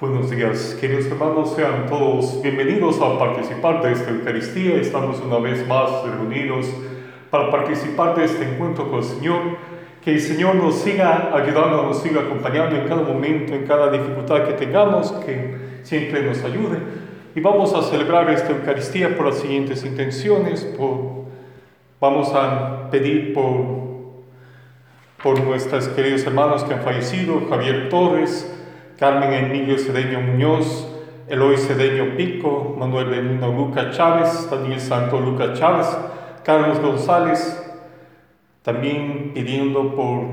Buenos días, queridos hermanos, sean todos bienvenidos a participar de esta Eucaristía. Estamos una vez más reunidos para participar de este encuentro con el Señor. Que el Señor nos siga ayudando, nos siga acompañando en cada momento, en cada dificultad que tengamos, que siempre nos ayude. Y vamos a celebrar esta Eucaristía por las siguientes intenciones. Por, vamos a pedir por, por nuestros queridos hermanos que han fallecido, Javier Torres, Carmen Emilio Cedeño Muñoz, Eloy Cedeño Pico, Manuel Benino Luca Chávez, Daniel Santo Luca Chávez, Carlos González, también pidiendo por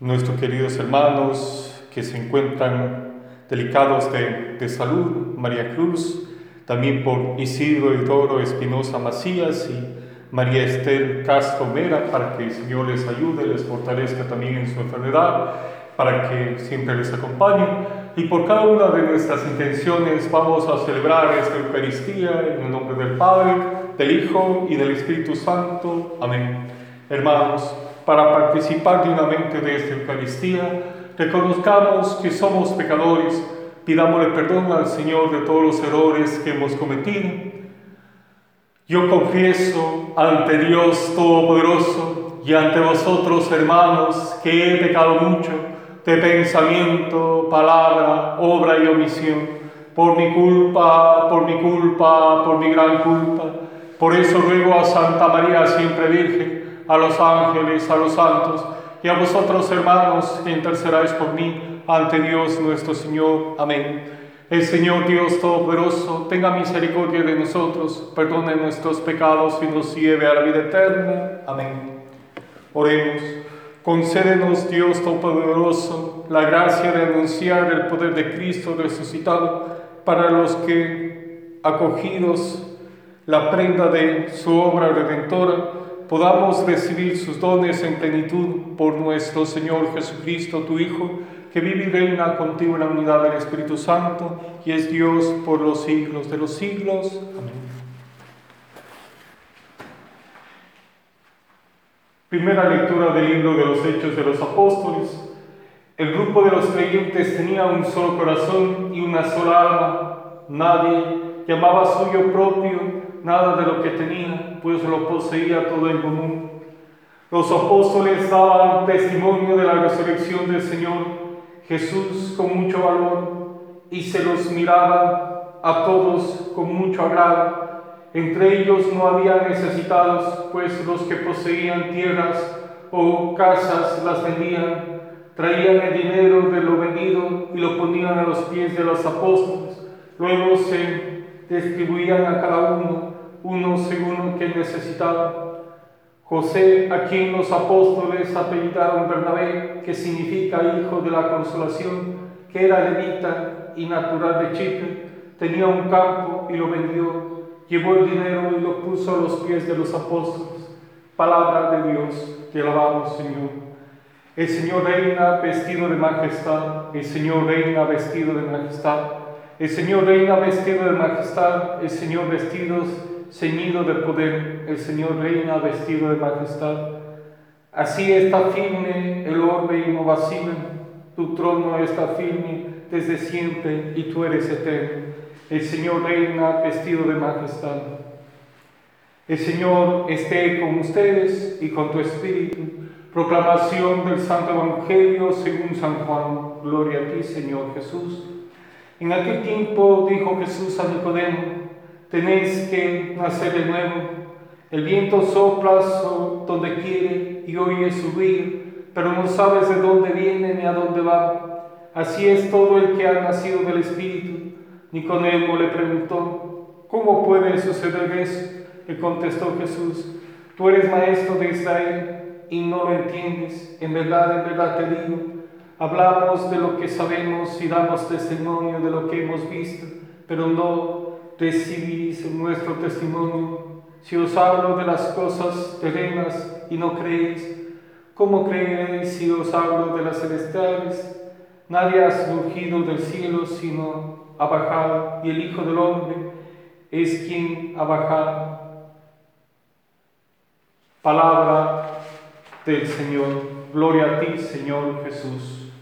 nuestros queridos hermanos que se encuentran delicados de, de salud, María Cruz, también por Isidro Edoro Espinosa Macías y María Esther Castro Mera, para que el Señor les ayude, les fortalezca también en su enfermedad para que siempre les acompañe. Y por cada una de nuestras intenciones vamos a celebrar esta Eucaristía en el nombre del Padre, del Hijo y del Espíritu Santo. Amén. Hermanos, para participar dignamente de esta Eucaristía, reconozcamos que somos pecadores, pidámosle perdón al Señor de todos los errores que hemos cometido. Yo confieso ante Dios Todopoderoso y ante vosotros, hermanos, que he pecado mucho de pensamiento, palabra, obra y omisión, por mi culpa, por mi culpa, por mi gran culpa. Por eso ruego a Santa María, siempre Virgen, a los ángeles, a los santos, y a vosotros, hermanos, que intercedáis por mí ante Dios nuestro Señor. Amén. El Señor Dios Todopoderoso tenga misericordia de nosotros, perdone nuestros pecados y nos lleve a la vida eterna. Amén. Oremos. Concédenos, Dios Todopoderoso, la gracia de anunciar el poder de Cristo resucitado para los que, acogidos la prenda de su obra redentora, podamos recibir sus dones en plenitud por nuestro Señor Jesucristo, tu Hijo, que vive y reina contigo en la unidad del Espíritu Santo y es Dios por los siglos de los siglos. Amén. Primera lectura del libro de los Hechos de los Apóstoles. El grupo de los creyentes tenía un solo corazón y una sola alma. Nadie llamaba suyo propio nada de lo que tenía, pues lo poseía todo en común. Los apóstoles daban testimonio de la resurrección del Señor Jesús con mucho valor y se los miraba a todos con mucho agrado entre ellos no había necesitados, pues los que poseían tierras o casas las vendían, traían el dinero de lo vendido y lo ponían a los pies de los apóstoles. Luego se distribuían a cada uno, uno según lo que necesitaba. José, a quien los apóstoles apellidaron Bernabé, que significa hijo de la consolación, que era levita y natural de Chipre, tenía un campo y lo vendió llevó el dinero y lo puso a los pies de los apóstoles. Palabra de Dios, te alabamos, Señor. El Señor reina vestido de majestad, el Señor reina vestido de majestad, el Señor reina vestido de majestad, el Señor vestido ceñido de poder, el Señor reina vestido de majestad. Así está firme el orbe inmovasible, tu trono está firme desde siempre y tú eres eterno. El Señor reina vestido de majestad. El Señor esté con ustedes y con tu espíritu. Proclamación del Santo Evangelio según San Juan. Gloria a ti, Señor Jesús. En aquel tiempo dijo Jesús a Nicodemo, tenéis que nacer de nuevo. El viento sopla donde quiere y oye subir, pero no sabes de dónde viene ni a dónde va. Así es todo el que ha nacido del Espíritu. Nicodemo le preguntó, ¿cómo puede suceder eso? Le contestó Jesús, tú eres maestro de Israel y no lo entiendes. En verdad, en verdad te digo, hablamos de lo que sabemos y damos testimonio de lo que hemos visto, pero no recibís nuestro testimonio. Si os hablo de las cosas terrenas y no creéis, ¿cómo creeréis si os hablo de las celestiales? Nadie ha surgido del cielo sino ha bajado y el Hijo del Hombre es quien ha bajado. Palabra del Señor. Gloria a ti, Señor Jesús.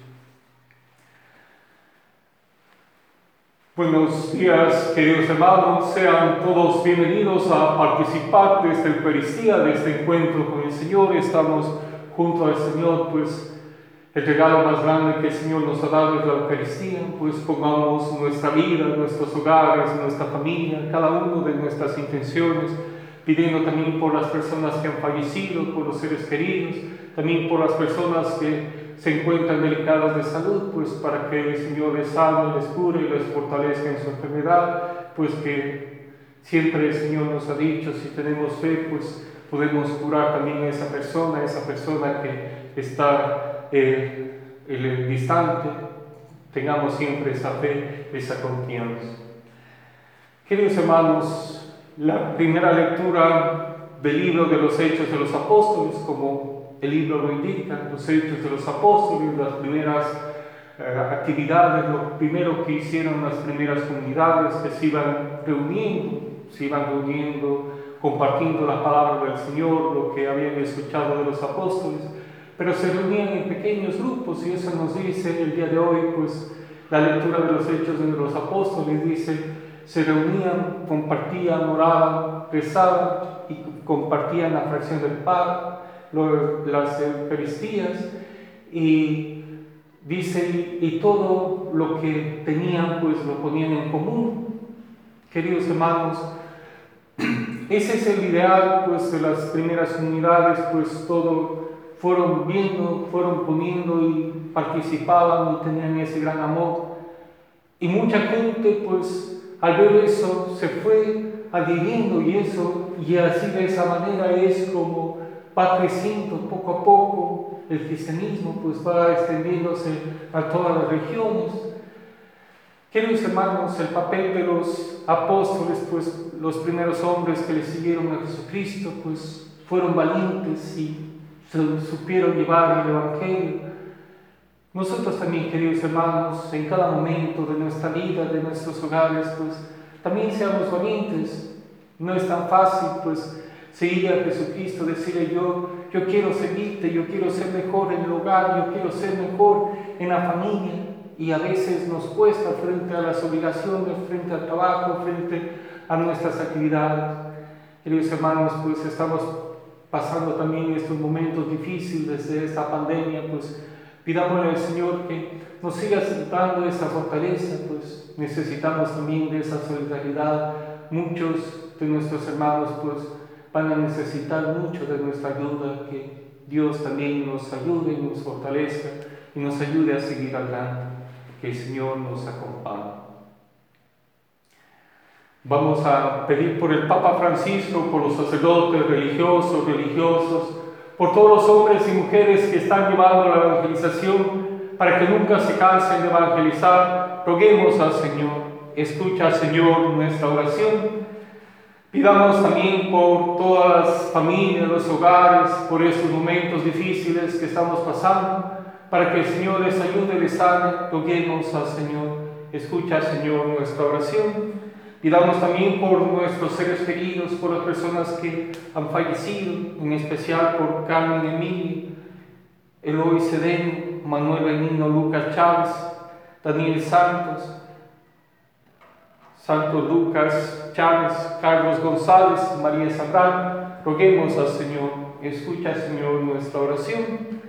Buenos días, queridos hermanos, sean todos bienvenidos a participar de esta Eucaristía, de este encuentro con el Señor. Estamos junto al Señor, pues el regalo más grande que el Señor nos ha dado es la Eucaristía, pues pongamos nuestra vida, nuestros hogares, nuestra familia, cada uno de nuestras intenciones, pidiendo también por las personas que han fallecido, por los seres queridos, también por las personas que se encuentran delicadas de salud, pues para que el Señor les salve, les cure y les fortalezca en su enfermedad, pues que siempre el Señor nos ha dicho, si tenemos fe, pues podemos curar también a esa persona, esa persona que está el distante, tengamos siempre esa fe, esa confianza. Queridos hermanos, la primera lectura del libro de los Hechos de los Apóstoles, como el libro lo indica, los hechos de los apóstoles, las primeras eh, actividades, lo primero que hicieron las primeras comunidades que se iban reuniendo, se iban reuniendo, compartiendo la palabra del Señor, lo que habían escuchado de los apóstoles, pero se reunían en pequeños grupos y eso nos dice el día de hoy, pues la lectura de los hechos de los apóstoles dice, se reunían, compartían, oraban, rezaban y compartían la fracción del pan las Eucaristías y dice, y todo lo que tenían pues lo ponían en común. Queridos hermanos, ese es el ideal pues de las primeras unidades, pues todo fueron viendo, fueron poniendo y participaban y tenían ese gran amor. Y mucha gente pues al ver eso se fue adhiriendo y eso, y así de esa manera es como va creciendo poco a poco, el cristianismo pues va extendiéndose a todas las regiones. Queridos hermanos, el papel de los apóstoles, pues los primeros hombres que le siguieron a Jesucristo, pues fueron valientes y supieron llevar el Evangelio. Nosotros también, queridos hermanos, en cada momento de nuestra vida, de nuestros hogares, pues también seamos valientes. No es tan fácil, pues, seguir a Jesucristo, decirle yo, yo quiero seguirte, yo quiero ser mejor en el hogar, yo quiero ser mejor en la familia. Y a veces nos cuesta frente a las obligaciones, frente al trabajo, frente a nuestras actividades. Queridos hermanos, pues estamos pasando también estos momentos difíciles de esta pandemia, pues pidámosle al Señor que nos siga dando esa fortaleza, pues necesitamos también de esa solidaridad. Muchos de nuestros hermanos, pues van a necesitar mucho de nuestra ayuda, que Dios también nos ayude nos fortalezca y nos ayude a seguir adelante, que el Señor nos acompañe. Vamos a pedir por el Papa Francisco, por los sacerdotes religiosos, religiosos, por todos los hombres y mujeres que están llevando la evangelización, para que nunca se cansen de evangelizar. Roguemos al Señor. Escucha, Señor, nuestra oración Pidamos también por todas las familias, los hogares, por estos momentos difíciles que estamos pasando, para que el Señor les ayude, les sane, toquemos al Señor. Escucha, Señor, nuestra oración. Pidamos también por nuestros seres queridos, por las personas que han fallecido, en especial por Carmen Emilia, Eloy Cedeno, Manuel Benigno Lucas Chávez, Daniel Santos, Santo Lucas Chávez, Carlos González, María Sandrán, roguemos al Señor, escucha Señor nuestra oración.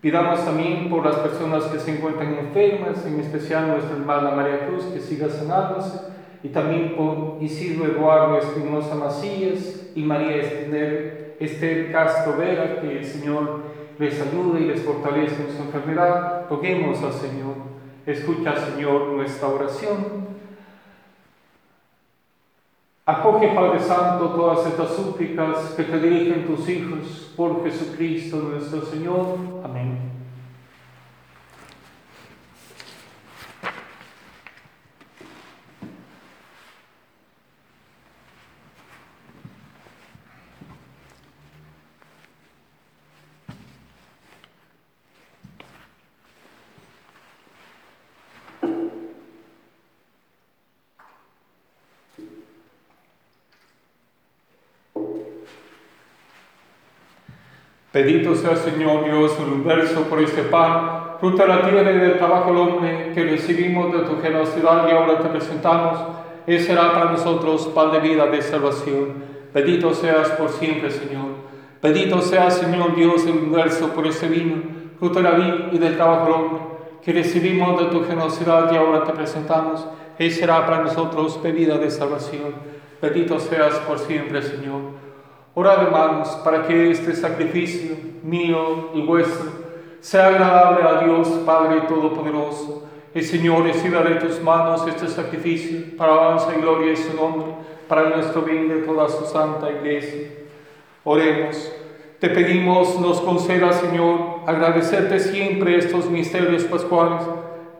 Pidamos también por las personas que se encuentran enfermas, en especial nuestra hermana María Cruz, que siga sanándose, y también por Isidro Eduardo Espinosa Macías y María Esther Castro Vera, que el Señor les ayude y les fortalezca en su enfermedad. Roguemos al Señor, escucha Señor nuestra oración. Acoge, Padre Santo, todas estas súplicas que te dirigen tus hijos por Jesucristo nuestro Señor. Amén. Bendito sea Señor Dios universo por este pan fruto de la tierra y del trabajo del hombre que recibimos de tu generosidad y ahora te presentamos, Él será para nosotros pan de vida, de salvación. Bendito seas por siempre, Señor. Bendito seas, Señor Dios universo, por este vino, fruto de la vida y del trabajo del hombre que recibimos de tu generosidad y ahora te presentamos. Él será para nosotros bebida de salvación. Bendito seas por siempre, Señor. Orad, hermanos, para que este sacrificio mío y vuestro sea agradable a Dios Padre Todopoderoso. El Señor reciba de tus manos este sacrificio para alabanza y gloria de su nombre, para nuestro bien de toda su santa iglesia. Oremos. Te pedimos nos conceda, Señor, agradecerte siempre estos misterios pascuales,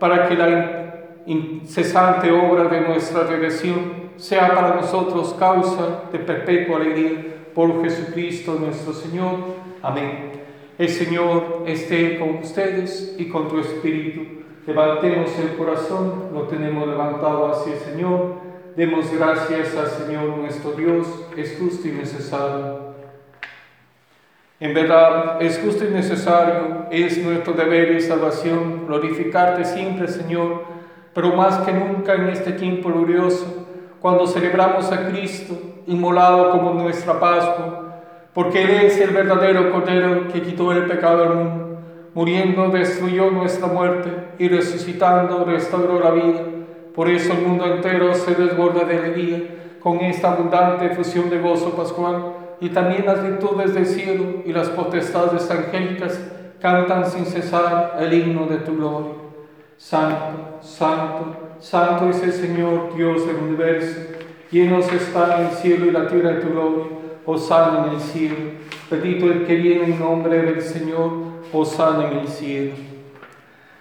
para que la incesante obra de nuestra redención sea para nosotros causa de perpetua alegría. Por Jesucristo nuestro Señor. Amén. El Señor esté con ustedes y con tu espíritu. Levantemos el corazón, lo tenemos levantado hacia el Señor. Demos gracias al Señor nuestro Dios, es justo y necesario. En verdad, es justo y necesario, es nuestro deber y salvación glorificarte siempre, Señor, pero más que nunca en este tiempo glorioso, cuando celebramos a Cristo, inmolado como nuestra Pascua, porque Él es el verdadero Cordero que quitó el pecado del mundo, muriendo destruyó nuestra muerte y resucitando restauró la vida. Por eso el mundo entero se desborda de alegría con esta abundante fusión de gozo pascual y también las virtudes del cielo y las potestades angélicas cantan sin cesar el himno de tu gloria. Santo, santo, santo es el Señor Dios del universo, llenos está el cielo y la tierra de tu gloria Osana en el cielo. Bendito el que viene en nombre del Señor, Osana en el cielo.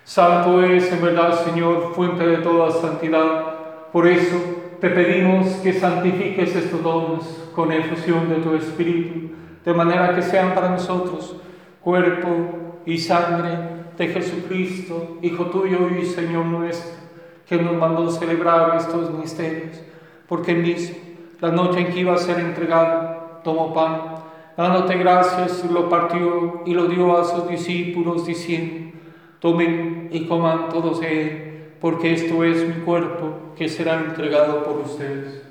Santo es en verdad, Señor, fuente de toda santidad. Por eso te pedimos que santifiques estos dones con efusión de tu Espíritu, de manera que sean para nosotros cuerpo y sangre de Jesucristo, Hijo tuyo y Señor nuestro, que nos mandó celebrar estos misterios, porque mismo, la noche en que iba a ser entregado, tomó pan, dándote gracias, lo partió y lo dio a sus discípulos, diciendo, tomen y coman todos de él, porque esto es mi cuerpo que será entregado por ustedes.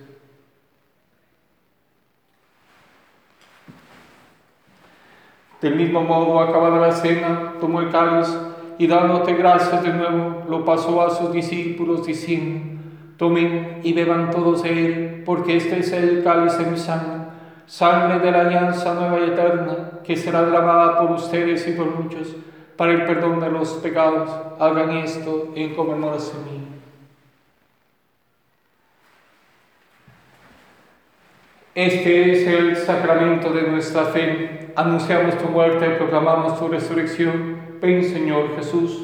Del mismo modo, acabada la cena, tomó el cáliz y dándote gracias de nuevo, lo pasó a sus discípulos, diciendo, y beban todos de él, porque este es el cáliz de mi sangre sangre de la alianza nueva y eterna, que será grabada por ustedes y por muchos para el perdón de los pecados. Hagan esto en conmemoración mía. Este es el sacramento de nuestra fe. Anunciamos tu muerte, proclamamos tu resurrección. Ven, Señor Jesús.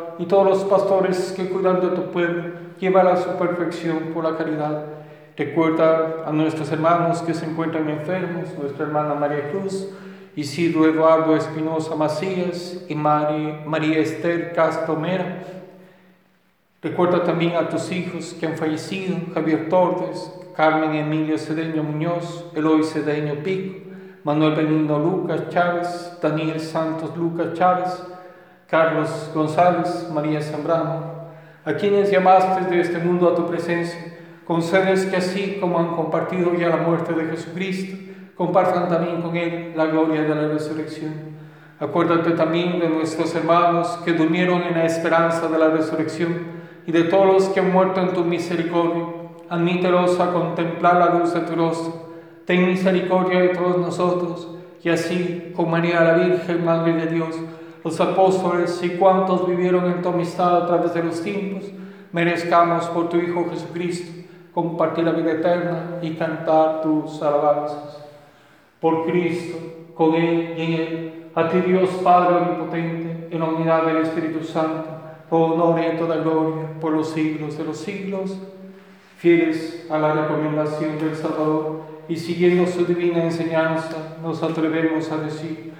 y todos los pastores que cuidan de tu pueblo, lleva a su perfección por la caridad Recuerda a nuestros hermanos que se encuentran enfermos, nuestra hermana María Cruz, Isidro Eduardo Espinosa Macías y María, Esther Castro Mera. Recuerda también a tus hijos que han fallecido, Javier Torres, Carmen Emilio Cedeño Muñoz, Eloy Cedeño Pico, Manuel Benigno Lucas Chávez, Daniel Santos Lucas Chávez, Carlos González, María Zambrano, a quienes llamaste de este mundo a tu presencia Concedes que así como han compartido ya la muerte de Jesucristo, compartan también con Él la gloria de la resurrección. Acuérdate también de nuestros hermanos que durmieron en la esperanza de la resurrección y de todos los que han muerto en tu misericordia. Admítelos a contemplar la luz de tu rostro. Ten misericordia de todos nosotros y así, con María la Virgen, Madre de Dios, los apóstoles y cuantos vivieron en tu amistad a través de los tiempos, merezcamos por tu Hijo Jesucristo compartir la vida eterna y cantar tus alabanzas. Por Cristo, con Él y en Él, a ti Dios Padre Omnipotente, en la unidad del Espíritu Santo, honor y toda gloria por los siglos de los siglos. Fieles a la recomendación del Salvador y siguiendo su divina enseñanza, nos atrevemos a decir,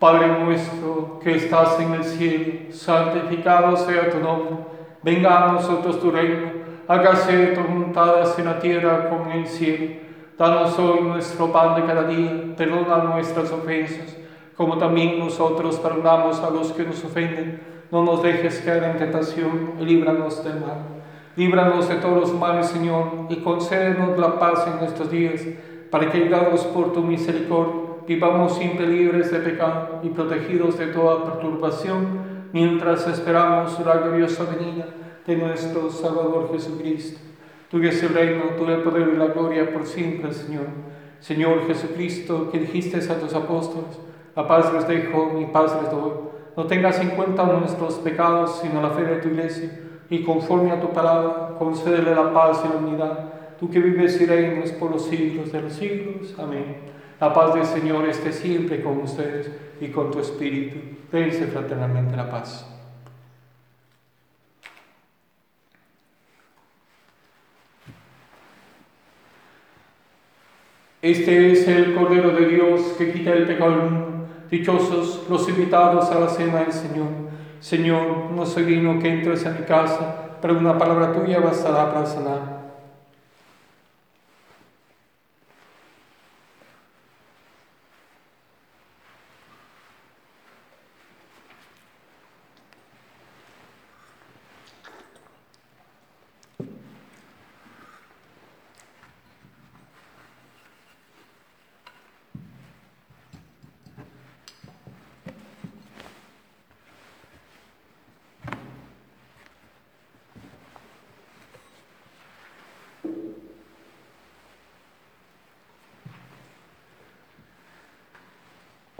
Padre nuestro que estás en el cielo, santificado sea tu nombre, venga a nosotros tu reino, hágase tu voluntad en la tierra como en el cielo. Danos hoy nuestro pan de cada día, perdona nuestras ofensas, como también nosotros perdonamos a los que nos ofenden no nos dejes caer en tentación y líbranos del mal. Líbranos de todos los males, Señor, y concédenos la paz en estos días, para que, ayudados por tu misericordia, vivamos siempre libres de pecado y protegidos de toda perturbación, mientras esperamos la gloriosa venida de nuestro Salvador Jesucristo. Tuyo es el reino, tuyo el poder y la gloria por siempre, Señor. Señor Jesucristo, que dijiste a tus apóstoles, la paz les dejo, mi paz les doy. No tengas en cuenta nuestros pecados, sino la fe de tu iglesia, y conforme a tu palabra, concédele la paz y la unidad, tú que vives y reinas por los siglos de los siglos. Amén. La paz del Señor esté siempre con ustedes y con tu espíritu. Dense fraternalmente la paz. Este es el Cordero de Dios que quita el pecado del mundo. Dichosos los invitados a la cena del Señor. Señor, no soy digno que entres en mi casa, pero una palabra tuya bastará para sanar.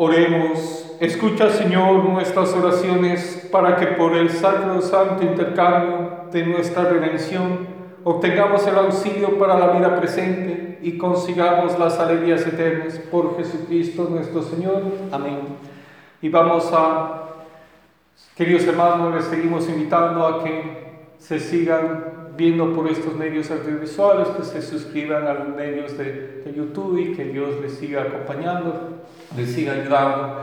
Oremos, escucha Señor nuestras oraciones para que por el sacro santo intercambio de nuestra redención obtengamos el auxilio para la vida presente y consigamos las alegrías eternas por Jesucristo nuestro Señor. Amén. Y vamos a, queridos hermanos, les seguimos invitando a que se sigan viendo por estos medios audiovisuales, que se suscriban a los medios de, de YouTube y que Dios les siga acompañando le siga ayudando.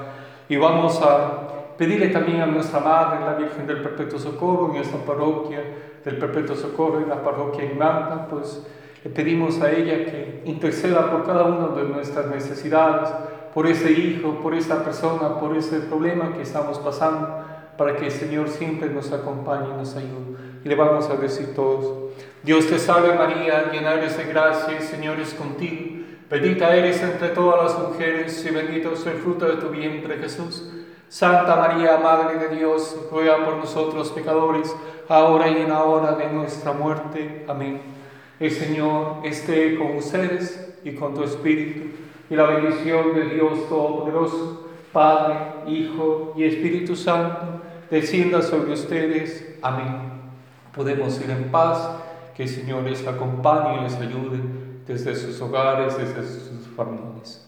Y vamos a pedirle también a nuestra Madre, la Virgen del Perpetuo Socorro, en esta parroquia del Perpetuo Socorro, en la parroquia en Manta, pues le pedimos a ella que interceda por cada una de nuestras necesidades, por ese hijo, por esa persona, por ese problema que estamos pasando, para que el Señor siempre nos acompañe y nos ayude. Y le vamos a decir todos, Dios te salve María, llena eres de gracia, el Señor es contigo. Bendita eres entre todas las mujeres y bendito es el fruto de tu vientre Jesús. Santa María, Madre de Dios, ruega por nosotros pecadores, ahora y en la hora de nuestra muerte. Amén. El Señor esté con ustedes y con tu Espíritu, y la bendición de Dios Todopoderoso, Padre, Hijo y Espíritu Santo, descienda sobre ustedes. Amén. Podemos ir en paz, que el Señor les acompañe y les ayude desde sus hogares, desde sus familias.